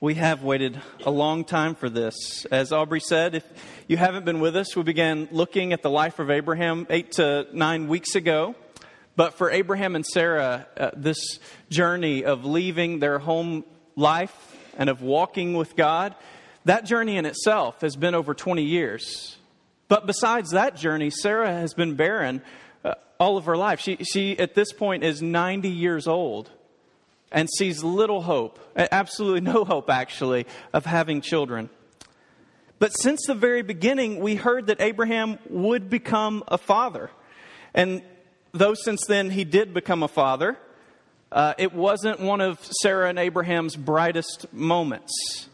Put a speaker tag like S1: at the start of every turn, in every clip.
S1: We have waited a long time for this. As Aubrey said, if you haven't been with us, we began looking at the life of Abraham eight to nine weeks ago. But for Abraham and Sarah, uh, this journey of leaving their home life and of walking with God, that journey in itself has been over 20 years. But besides that journey, Sarah has been barren uh, all of her life. She, she, at this point, is 90 years old and sees little hope, absolutely no hope, actually, of having children. But since the very beginning, we heard that Abraham would become a father. And though since then he did become a father, uh, it wasn't one of Sarah and Abraham's brightest moments.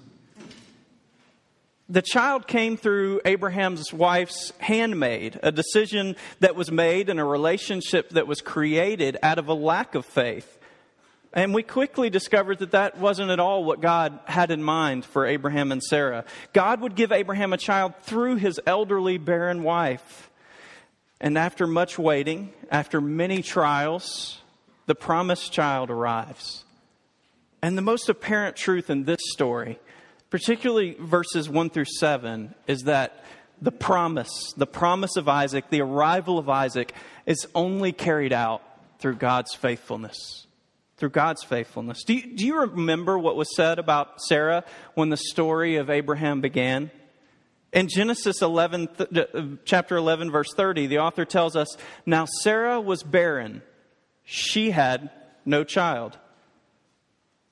S1: The child came through Abraham's wife's handmaid, a decision that was made and a relationship that was created out of a lack of faith. And we quickly discovered that that wasn't at all what God had in mind for Abraham and Sarah. God would give Abraham a child through his elderly barren wife. And after much waiting, after many trials, the promised child arrives. And the most apparent truth in this story, particularly verses 1 through 7, is that the promise, the promise of Isaac, the arrival of Isaac, is only carried out through God's faithfulness through God's faithfulness. Do you, do you remember what was said about Sarah when the story of Abraham began? In Genesis 11, uh, chapter 11, verse 30, the author tells us, Now Sarah was barren. She had no child.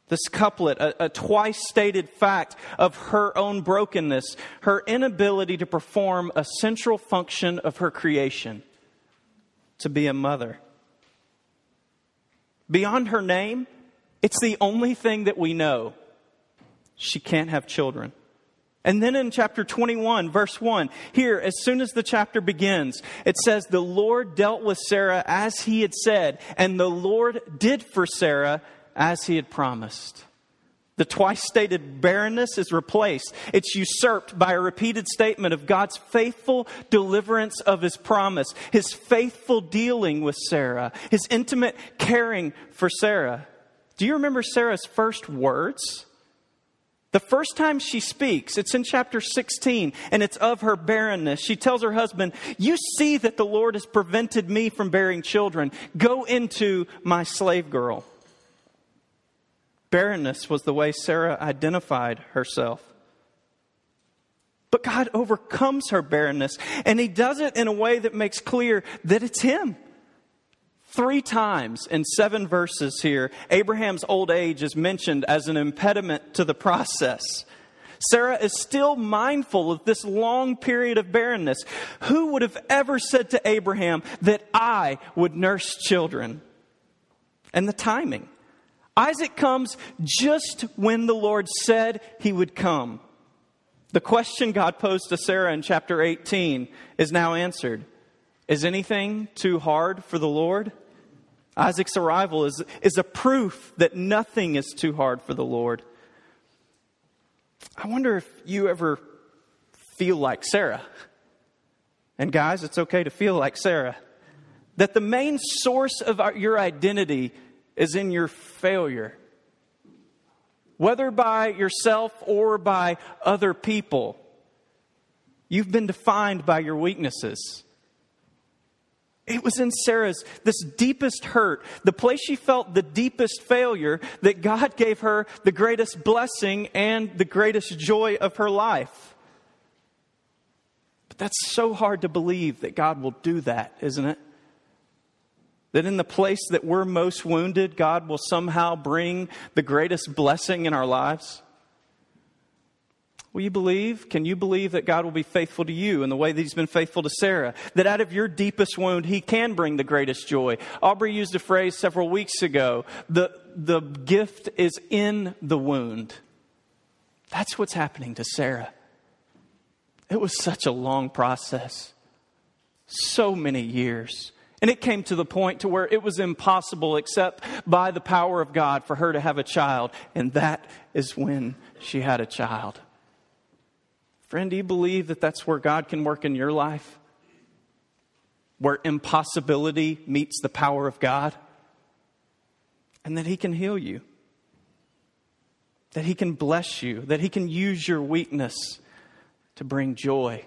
S1: This couplet, a, a twice stated fact of her own brokenness, her inability to perform a central function of her creation, to be a mother. Beyond her name, it's the only thing that we know. She can't have children. And then in chapter 21, verse 1, here, as soon as the chapter begins, it says, The Lord dealt with Sarah as he had said, and the Lord did for Sarah as he had promised. The twice stated barrenness is replaced. It's usurped by a repeated statement of God's faithful deliverance of his promise, his faithful dealing with Sarah, his intimate caring for Sarah. Do you remember Sarah's first words? The first time she speaks, it's in chapter 16, and it's of her barrenness. She tells her husband, You see that the Lord has prevented me from bearing children. Go into my slave girl. Barrenness was the way Sarah identified herself. But God overcomes her barrenness, and He does it in a way that makes clear that it's Him. Three times in seven verses here, Abraham's old age is mentioned as an impediment to the process. Sarah is still mindful of this long period of barrenness. Who would have ever said to Abraham that I would nurse children? And the timing. Isaac comes just when the Lord said he would come. The question God posed to Sarah in chapter 18 is now answered. Is anything too hard for the Lord? Isaac's arrival is, is a proof that nothing is too hard for the Lord. I wonder if you ever feel like Sarah. And guys, it's okay to feel like Sarah. That the main source of our, your identity is in your failure, whether by yourself or by other people. You've been defined by your weaknesses. It was in Sarah's, this deepest hurt, the place she felt the deepest failure, that God gave her the greatest blessing and the greatest joy of her life. But that's so hard to believe that God will do that, isn't it? That in the place that we're most wounded, God will somehow bring the greatest blessing in our lives? Will you believe? Can you believe that God will be faithful to you in the way that He's been faithful to Sarah? That out of your deepest wound, He can bring the greatest joy. Aubrey used a phrase several weeks ago the, the gift is in the wound. That's what's happening to Sarah. It was such a long process, so many years. And it came to the point to where it was impossible except by the power of God for her to have a child. And that is when she had a child. Friend, do you believe that that's where God can work in your life? Where impossibility meets the power of God? And that He can heal you. that He can bless you, that He can use your weakness to bring joy.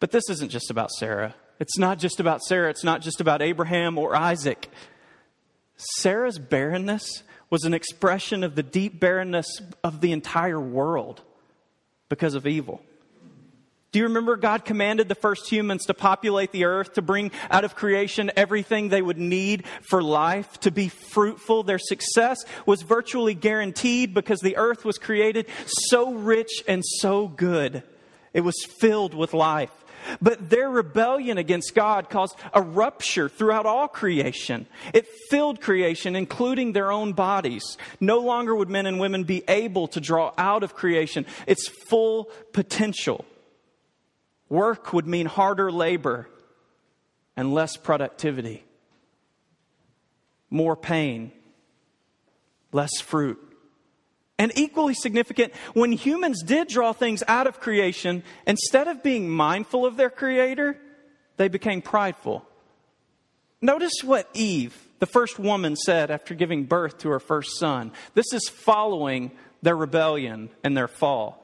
S1: But this isn't just about Sarah. It's not just about Sarah. It's not just about Abraham or Isaac. Sarah's barrenness was an expression of the deep barrenness of the entire world because of evil. Do you remember God commanded the first humans to populate the earth, to bring out of creation everything they would need for life, to be fruitful? Their success was virtually guaranteed because the earth was created so rich and so good. It was filled with life. But their rebellion against God caused a rupture throughout all creation. It filled creation, including their own bodies. No longer would men and women be able to draw out of creation its full potential. Work would mean harder labor and less productivity, more pain, less fruit. And equally significant, when humans did draw things out of creation, instead of being mindful of their creator, they became prideful. Notice what Eve, the first woman, said after giving birth to her first son. This is following their rebellion and their fall.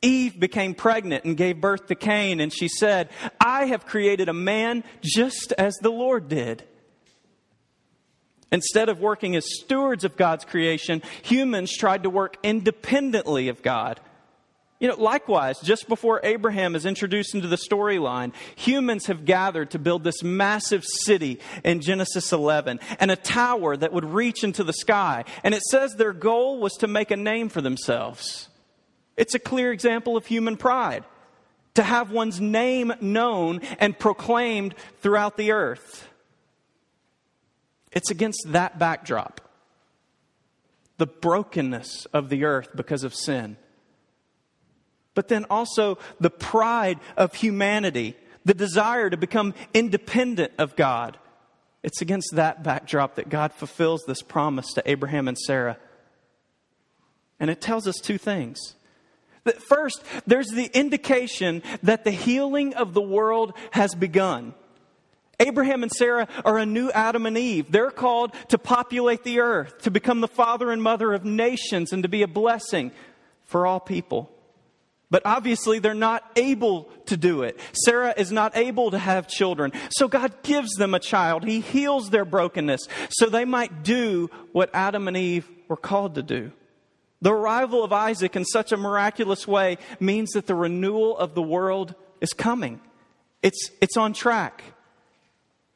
S1: Eve became pregnant and gave birth to Cain, and she said, I have created a man just as the Lord did. Instead of working as stewards of God's creation, humans tried to work independently of God. You know, likewise, just before Abraham is introduced into the storyline, humans have gathered to build this massive city in Genesis 11 and a tower that would reach into the sky. And it says their goal was to make a name for themselves. It's a clear example of human pride to have one's name known and proclaimed throughout the earth. It's against that backdrop the brokenness of the earth because of sin. But then also the pride of humanity, the desire to become independent of God. It's against that backdrop that God fulfills this promise to Abraham and Sarah. And it tells us two things. First, there's the indication that the healing of the world has begun. Abraham and Sarah are a new Adam and Eve. They're called to populate the earth, to become the father and mother of nations, and to be a blessing for all people. But obviously, they're not able to do it. Sarah is not able to have children. So God gives them a child. He heals their brokenness so they might do what Adam and Eve were called to do. The arrival of Isaac in such a miraculous way means that the renewal of the world is coming. It's, it's on track.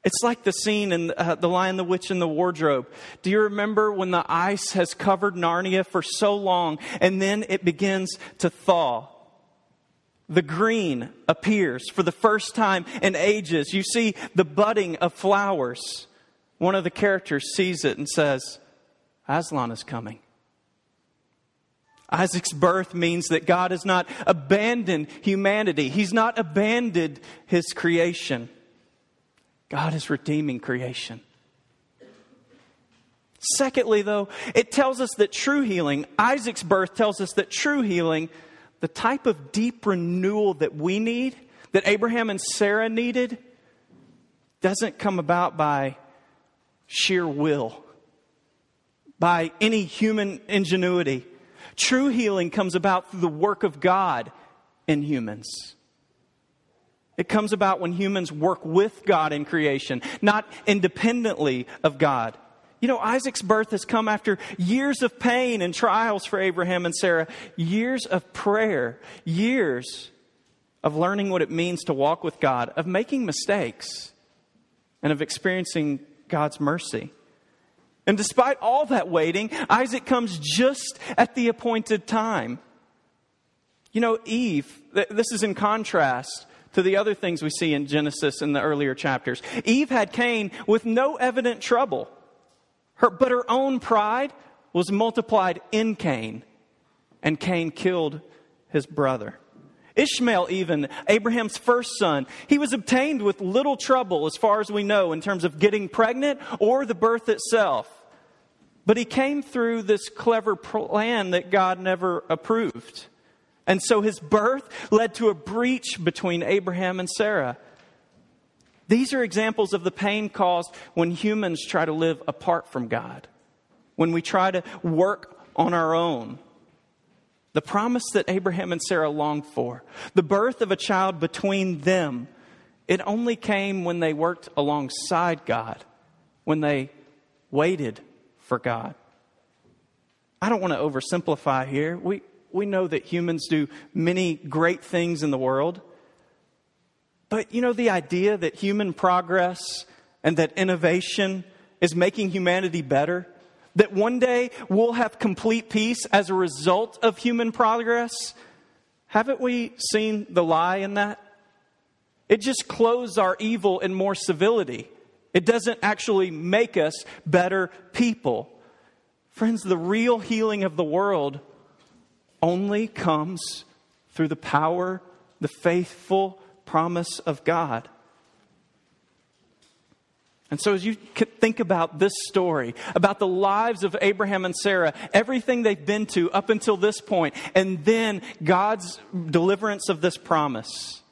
S1: It's like the scene in uh, The Lion, the Witch, and the Wardrobe. Do you remember when the ice has covered Narnia for so long and then it begins to thaw? The green appears for the first time in ages. You see the budding of flowers. One of the characters sees it and says, Aslan is coming. Isaac's birth means that God has not abandoned humanity. He's not abandoned his creation. God is redeeming creation. Secondly, though, it tells us that true healing, Isaac's birth tells us that true healing, the type of deep renewal that we need, that Abraham and Sarah needed, doesn't come about by sheer will, by any human ingenuity. True healing comes about through the work of God in humans. It comes about when humans work with God in creation, not independently of God. You know, Isaac's birth has come after years of pain and trials for Abraham and Sarah, years of prayer, years of learning what it means to walk with God, of making mistakes, and of experiencing God's mercy. And despite all that waiting, Isaac comes just at the appointed time. You know, Eve, this is in contrast to the other things we see in Genesis in the earlier chapters. Eve had Cain with no evident trouble, her, but her own pride was multiplied in Cain, and Cain killed his brother. Ishmael, even, Abraham's first son, he was obtained with little trouble, as far as we know, in terms of getting pregnant or the birth itself. But he came through this clever plan that God never approved. And so his birth led to a breach between Abraham and Sarah. These are examples of the pain caused when humans try to live apart from God. when we try to work on our own. The promise that Abraham and Sarah longed for, the birth of a child between them, it only came when they worked alongside God, when they waited for God. I don't want to oversimplify here. We, we know that humans do many great things in the world. But you know, the idea that human progress and that innovation is making humanity better, that one day we'll have complete peace as a result of human progress, haven't we seen the lie in that? It just clothes our evil in more civility. It doesn't actually make us better people. Friends, the real healing of the world only comes through the power, the faithful promise of God. And so, as you think about this story, about the lives of Abraham and Sarah, everything they've been to up until this point, and then God's deliverance of this promise,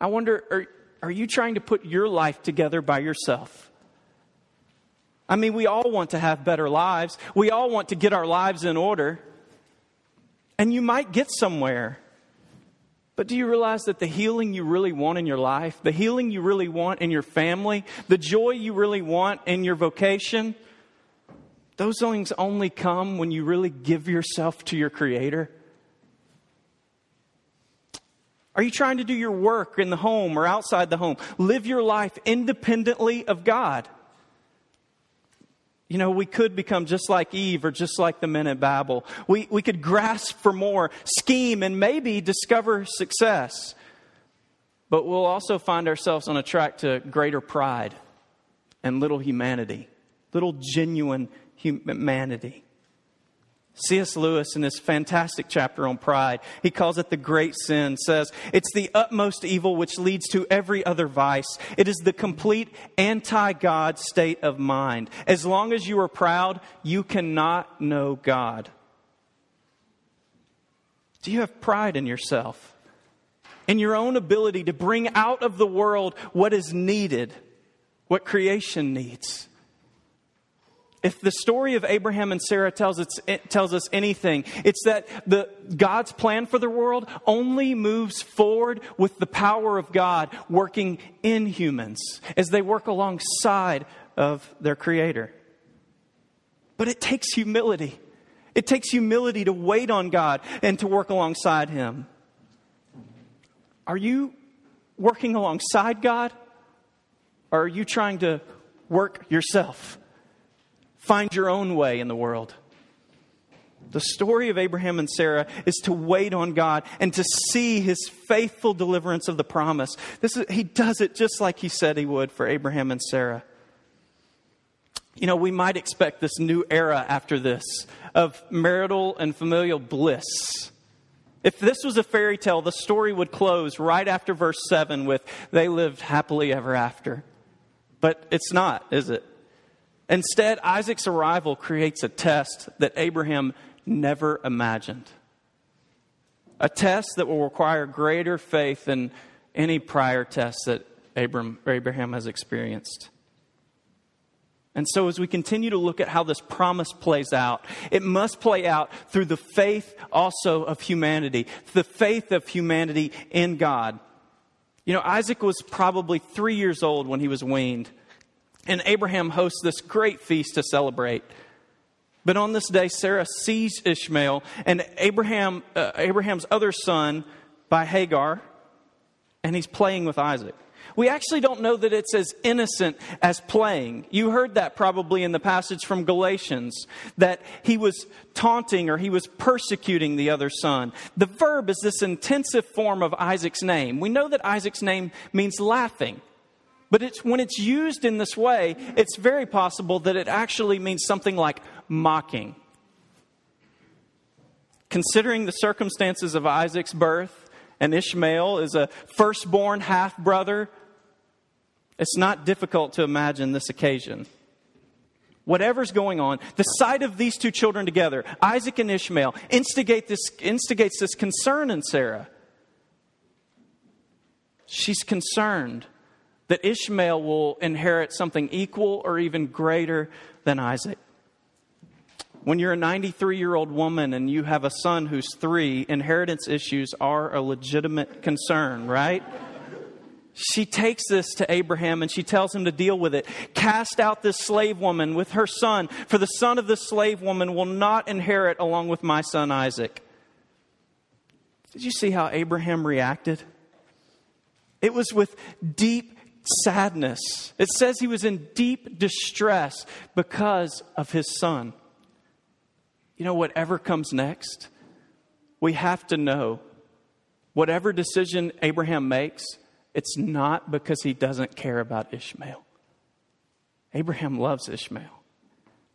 S1: I wonder are, are you trying to put your life together by yourself? I mean, we all want to have better lives, we all want to get our lives in order, and you might get somewhere. But do you realize that the healing you really want in your life, the healing you really want in your family, the joy you really want in your vocation, those things only come when you really give yourself to your Creator? Are you trying to do your work in the home or outside the home? Live your life independently of God. You know, we could become just like Eve or just like the men at Babel. We, we could grasp for more, scheme, and maybe discover success. But we'll also find ourselves on a track to greater pride and little humanity, little genuine humanity. C.S. Lewis, in his fantastic chapter on pride, he calls it the great sin, says, It's the utmost evil which leads to every other vice. It is the complete anti God state of mind. As long as you are proud, you cannot know God. Do you have pride in yourself? In your own ability to bring out of the world what is needed, what creation needs? If the story of Abraham and Sarah tells us, tells us anything, it's that the, God's plan for the world only moves forward with the power of God working in humans as they work alongside of their Creator. But it takes humility. It takes humility to wait on God and to work alongside Him. Are you working alongside God? Or are you trying to work yourself? Find your own way in the world. The story of Abraham and Sarah is to wait on God and to see his faithful deliverance of the promise. This is, he does it just like he said he would for Abraham and Sarah. You know, we might expect this new era after this of marital and familial bliss. If this was a fairy tale, the story would close right after verse 7 with, they lived happily ever after. But it's not, is it? Instead, Isaac's arrival creates a test that Abraham never imagined. A test that will require greater faith than any prior test that Abraham has experienced. And so, as we continue to look at how this promise plays out, it must play out through the faith also of humanity, the faith of humanity in God. You know, Isaac was probably three years old when he was weaned. And Abraham hosts this great feast to celebrate. But on this day, Sarah sees Ishmael and Abraham, uh, Abraham's other son by Hagar, and he's playing with Isaac. We actually don't know that it's as innocent as playing. You heard that probably in the passage from Galatians, that he was taunting or he was persecuting the other son. The verb is this intensive form of Isaac's name. We know that Isaac's name means laughing. But it's, when it's used in this way, it's very possible that it actually means something like mocking. Considering the circumstances of Isaac's birth, and Ishmael is a firstborn half brother, it's not difficult to imagine this occasion. Whatever's going on, the sight of these two children together, Isaac and Ishmael, instigate this, instigates this concern in Sarah. She's concerned that Ishmael will inherit something equal or even greater than Isaac. When you're a 93 year old woman and you have a son who's three, inheritance issues are a legitimate concern, right? She takes this to Abraham and she tells him to deal with it. Cast out this slave woman with her son, for the son of this slave woman will not inherit along with my son Isaac. Did you see how Abraham reacted? It was with deep sadness. It says he was in deep distress because of his son. You know, whatever comes next, we have to know whatever decision Abraham makes, it's not because he doesn't care about Ishmael. Abraham loves Ishmael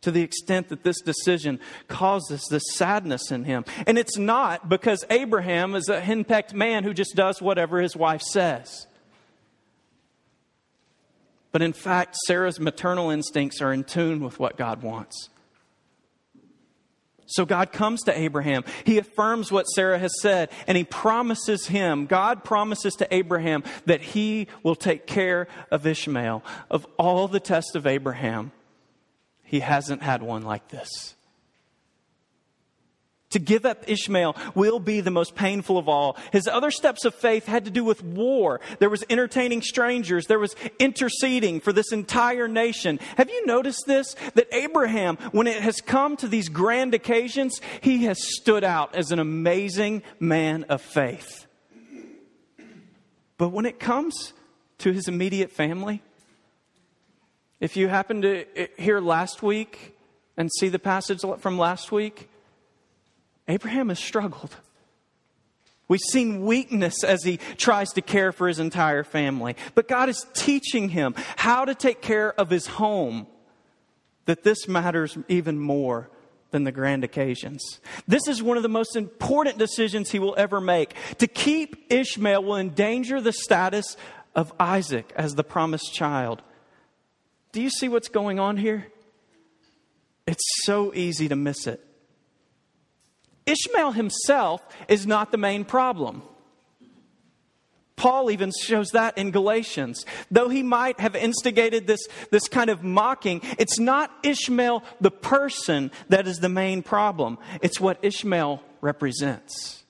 S1: to the extent that this decision causes this sadness in him. And it's not because Abraham is a henpecked man who just does whatever his wife says. But in fact, Sarah's maternal instincts are in tune with what God wants. So God comes to Abraham. He affirms what Sarah has said, and he promises him, God promises to Abraham that he will take care of Ishmael. Of all the tests of Abraham, he hasn't had one like this. To give up Ishmael will be the most painful of all. His other steps of faith had to do with war. There was entertaining strangers. There was interceding for this entire nation. Have you noticed this? That Abraham, when it has come to these grand occasions, he has stood out as an amazing man of faith. But when it comes to his immediate family, if you happen to hear last week and see the passage from last week, Abraham has struggled. We've seen weakness as he tries to care for his entire family. But God is teaching him how to take care of his home, that this matters even more than the grand occasions. This is one of the most important decisions he will ever make. To keep Ishmael will endanger the status of Isaac as the promised child. Do you see what's going on here? It's so easy to miss it. Ishmael himself is not the main problem. Paul even shows that in Galatians. Though he might have instigated this, this kind of mocking, it's not Ishmael the person that is the main problem. It's what Ishmael represents.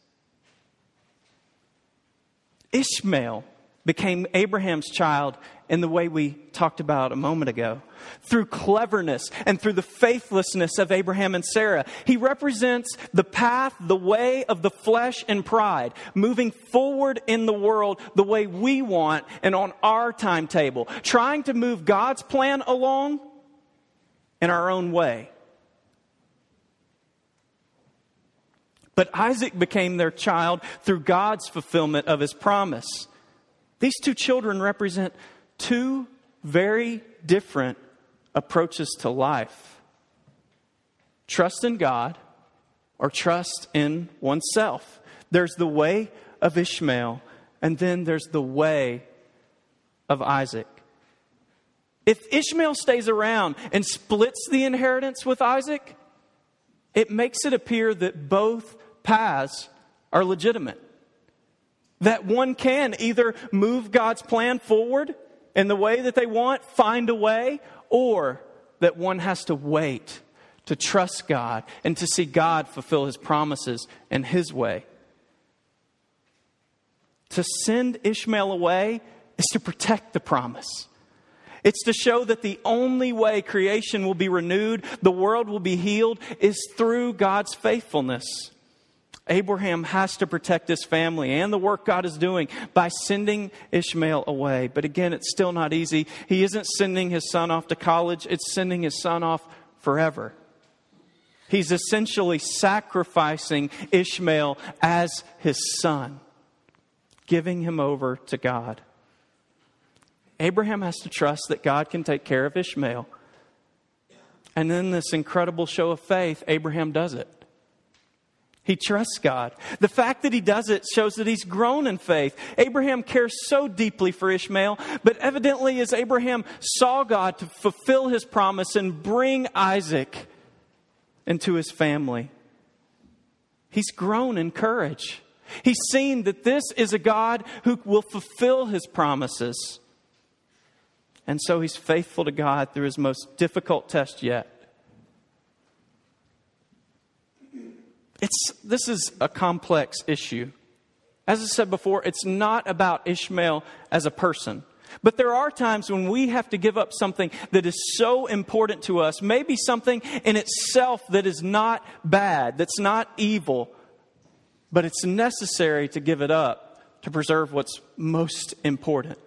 S1: Ishmael became Abraham's child in the way we talked about a moment ago. Through cleverness and through the faithlessness of Abraham and Sarah, he represents the path, the way of the flesh and pride, moving forward in the world the way we want and on our timetable, trying to move God's plan along in our own way. But Isaac became their child through God's fulfillment of his promise. These two children represent two very different approaches to life trust in God or trust in oneself. There's the way of Ishmael, and then there's the way of Isaac. If Ishmael stays around and splits the inheritance with Isaac, it makes it appear that both paths are legitimate. That one can either move God's plan forward in the way that they want, find a way, or that one has to wait to trust God and to see God fulfill his promises in his way. To send Ishmael away is to protect the promise. It's to show that the only way creation will be renewed, the world will be healed, is through God's faithfulness. Abraham has to protect his family and the work God is doing by sending Ishmael away. But again, it's still not easy. He isn't sending his son off to college, it's sending his son off forever. He's essentially sacrificing Ishmael as his son, giving him over to God. Abraham has to trust that God can take care of Ishmael. And then this incredible show of faith, Abraham does it. He trusts God. The fact that he does it shows that he's grown in faith. Abraham cares so deeply for Ishmael, but evidently, as Abraham saw God to fulfill his promise and bring Isaac into his family, he's grown in courage. He's seen that this is a God who will fulfill his promises. And so he's faithful to God through his most difficult test yet. It's, this is a complex issue. As I said before, it's not about Ishmael as a person. But there are times when we have to give up something that is so important to us, maybe something in itself that is not bad, that's not evil, but it's necessary to give it up to preserve what's most important.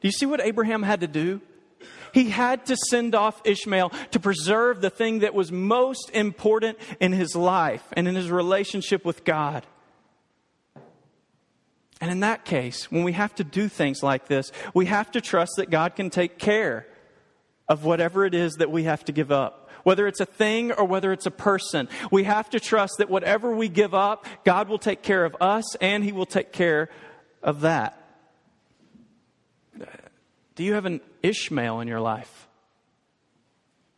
S1: Do you see what Abraham had to do? He had to send off Ishmael to preserve the thing that was most important in his life and in his relationship with God. And in that case, when we have to do things like this, we have to trust that God can take care of whatever it is that we have to give up. Whether it's a thing or whether it's a person, we have to trust that whatever we give up, God will take care of us and He will take care of that. Do you have an Ishmael in your life?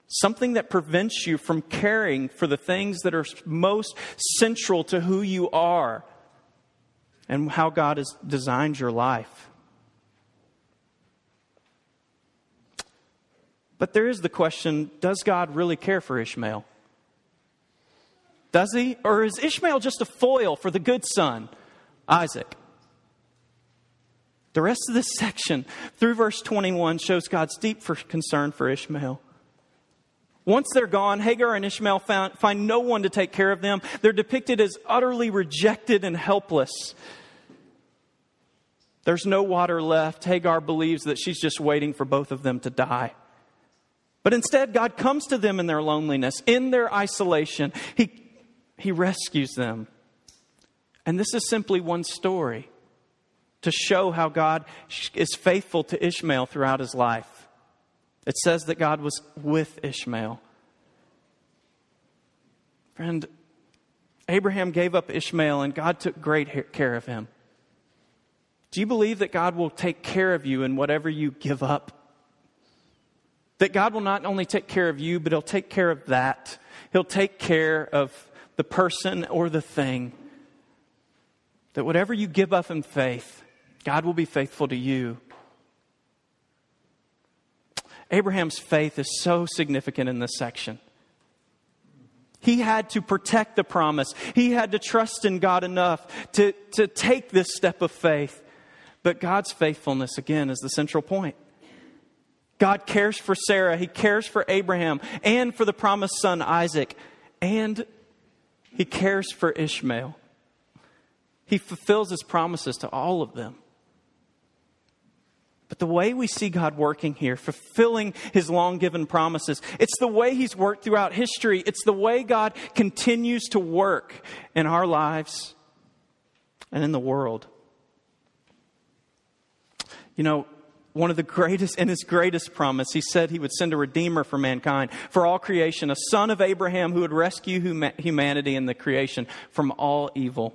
S1: Something that prevents you from caring for the things that are most central to who you are and how God has designed your life. But there is the question does God really care for Ishmael? Does he? Or is Ishmael just a foil for the good son, Isaac? The rest of this section, through verse 21, shows God's deep concern for Ishmael. Once they're gone, Hagar and Ishmael found, find no one to take care of them. They're depicted as utterly rejected and helpless. There's no water left. Hagar believes that she's just waiting for both of them to die. But instead, God comes to them in their loneliness, in their isolation. He, he rescues them. And this is simply one story to show how God is faithful to Ishmael throughout his life. It says that God was with Ishmael. Friend, Abraham gave up Ishmael and God took great care of him. Do you believe that God will take care of you in whatever you give up? That God will not only take care of you, but He'll take care of that. He'll take care of the person or the thing. That whatever you give up in faith, God will be faithful to you. Abraham's faith is so significant in this section. He had to protect the promise. He had to trust in God enough to, to take this step of faith. But God's faithfulness, again, is the central point. God cares for Sarah, He cares for Abraham, and for the promised son Isaac, and He cares for Ishmael. He fulfills His promises to all of them. But the way we see God working here, fulfilling his long given promises, it's the way he's worked throughout history. It's the way God continues to work in our lives and in the world. You know, one of the greatest, in his greatest promise, he said he would send a redeemer for mankind, for all creation, a son of Abraham who would rescue humanity and the creation from all evil.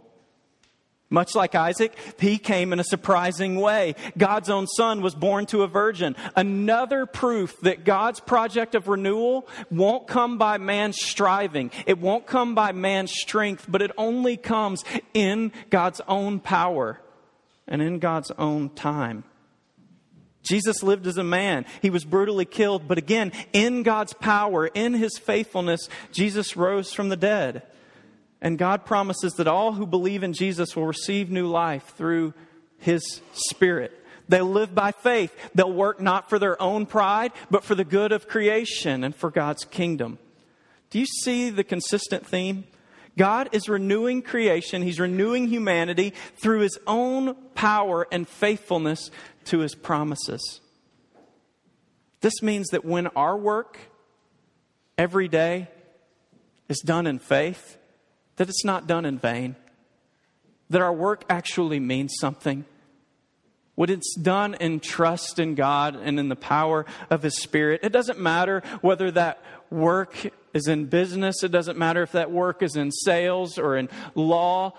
S1: Much like Isaac, he came in a surprising way. God's own son was born to a virgin. Another proof that God's project of renewal won't come by man's striving. It won't come by man's strength, but it only comes in God's own power and in God's own time. Jesus lived as a man. He was brutally killed, but again, in God's power, in his faithfulness, Jesus rose from the dead. And God promises that all who believe in Jesus will receive new life through his spirit. They'll live by faith. They'll work not for their own pride, but for the good of creation and for God's kingdom. Do you see the consistent theme? God is renewing creation, He's renewing humanity through His own power and faithfulness to his promises. This means that when our work every day is done in faith, that it's not done in vain, that our work actually means something. When it's done in trust in God and in the power of His Spirit, it doesn't matter whether that work is in business, it doesn't matter if that work is in sales or in law,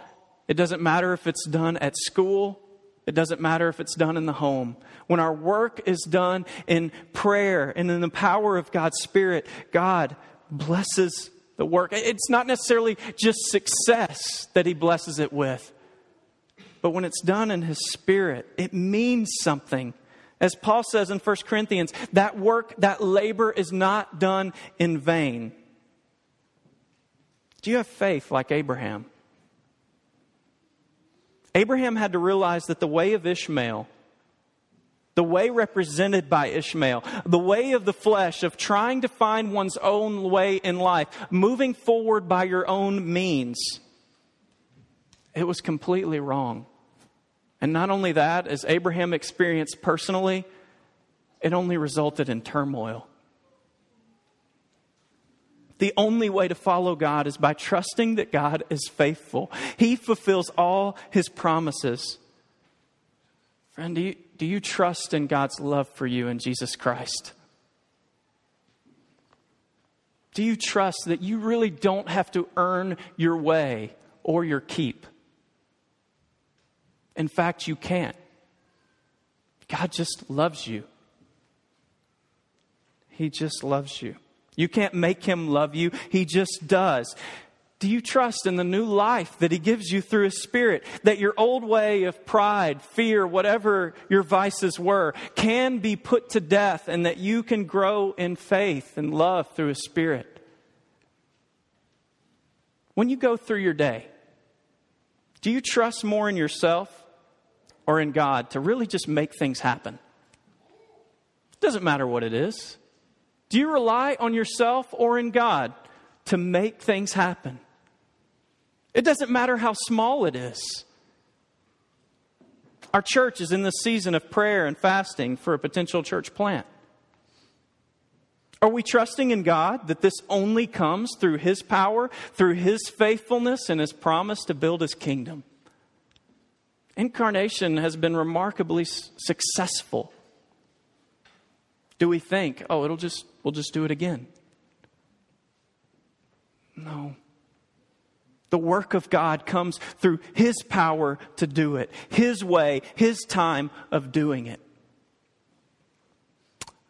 S1: it doesn't matter if it's done at school, it doesn't matter if it's done in the home. When our work is done in prayer and in the power of God's Spirit, God blesses the work. It's not necessarily just success that He blesses it with, but when it's done in His Spirit, it means something. As Paul says in 1 Corinthians, that work, that labor is not done in vain. Do you have faith like Abraham? Abraham had to realize that the way of Ishmael, the way represented by Ishmael, the way of the flesh, of trying to find one's own way in life, moving forward by your own means, it was completely wrong. And not only that, as Abraham experienced personally, it only resulted in turmoil. The only way to follow God is by trusting that God is faithful. He fulfills all his promises. Friend, do you, do you trust in God's love for you in Jesus Christ? Do you trust that you really don't have to earn your way or your keep? In fact, you can't. God just loves you. He just loves you. You can't make him love you, he just does. Do you trust in the new life that he gives you through his spirit? That your old way of pride, fear, whatever your vices were, can be put to death and that you can grow in faith and love through his spirit? When you go through your day, do you trust more in yourself or in God to really just make things happen? It doesn't matter what it is. Do you rely on yourself or in God to make things happen? It doesn't matter how small it is. Our church is in the season of prayer and fasting for a potential church plant. Are we trusting in God that this only comes through His power, through His faithfulness, and His promise to build His kingdom? Incarnation has been remarkably successful. Do we think, oh, it'll just we'll just do it again. No. The work of God comes through His power to do it, His way, His time of doing it.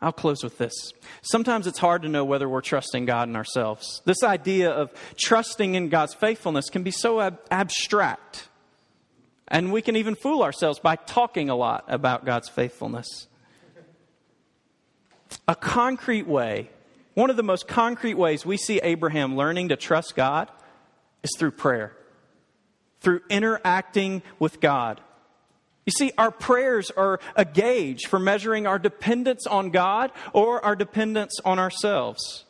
S1: I'll close with this. Sometimes it's hard to know whether we're trusting God in ourselves. This idea of trusting in God's faithfulness can be so ab- abstract. And we can even fool ourselves by talking a lot about God's faithfulness a concrete way, one of the most concrete ways we see Abraham learning to trust God is through prayer, through interacting with God. You see, our prayers are a gauge for measuring our dependence on God or our dependence on ourselves.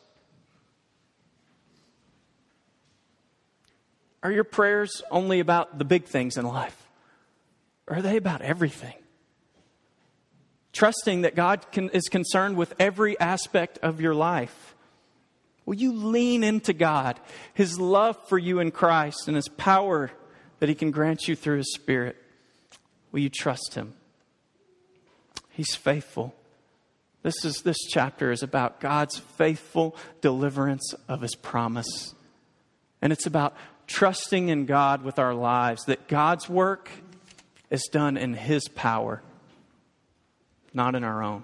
S1: Are your prayers only about the big things in life? Or are they about everything? trusting that God can, is concerned with every aspect of your life. Will you lean into God, His love for you in Christ, and His power that He can grant you through His Spirit? Will you trust Him? He's faithful. This, is, this chapter is about God's faithful deliverance of His promise. And it's about trusting in God with our lives, that God's work is done in His power not in our own.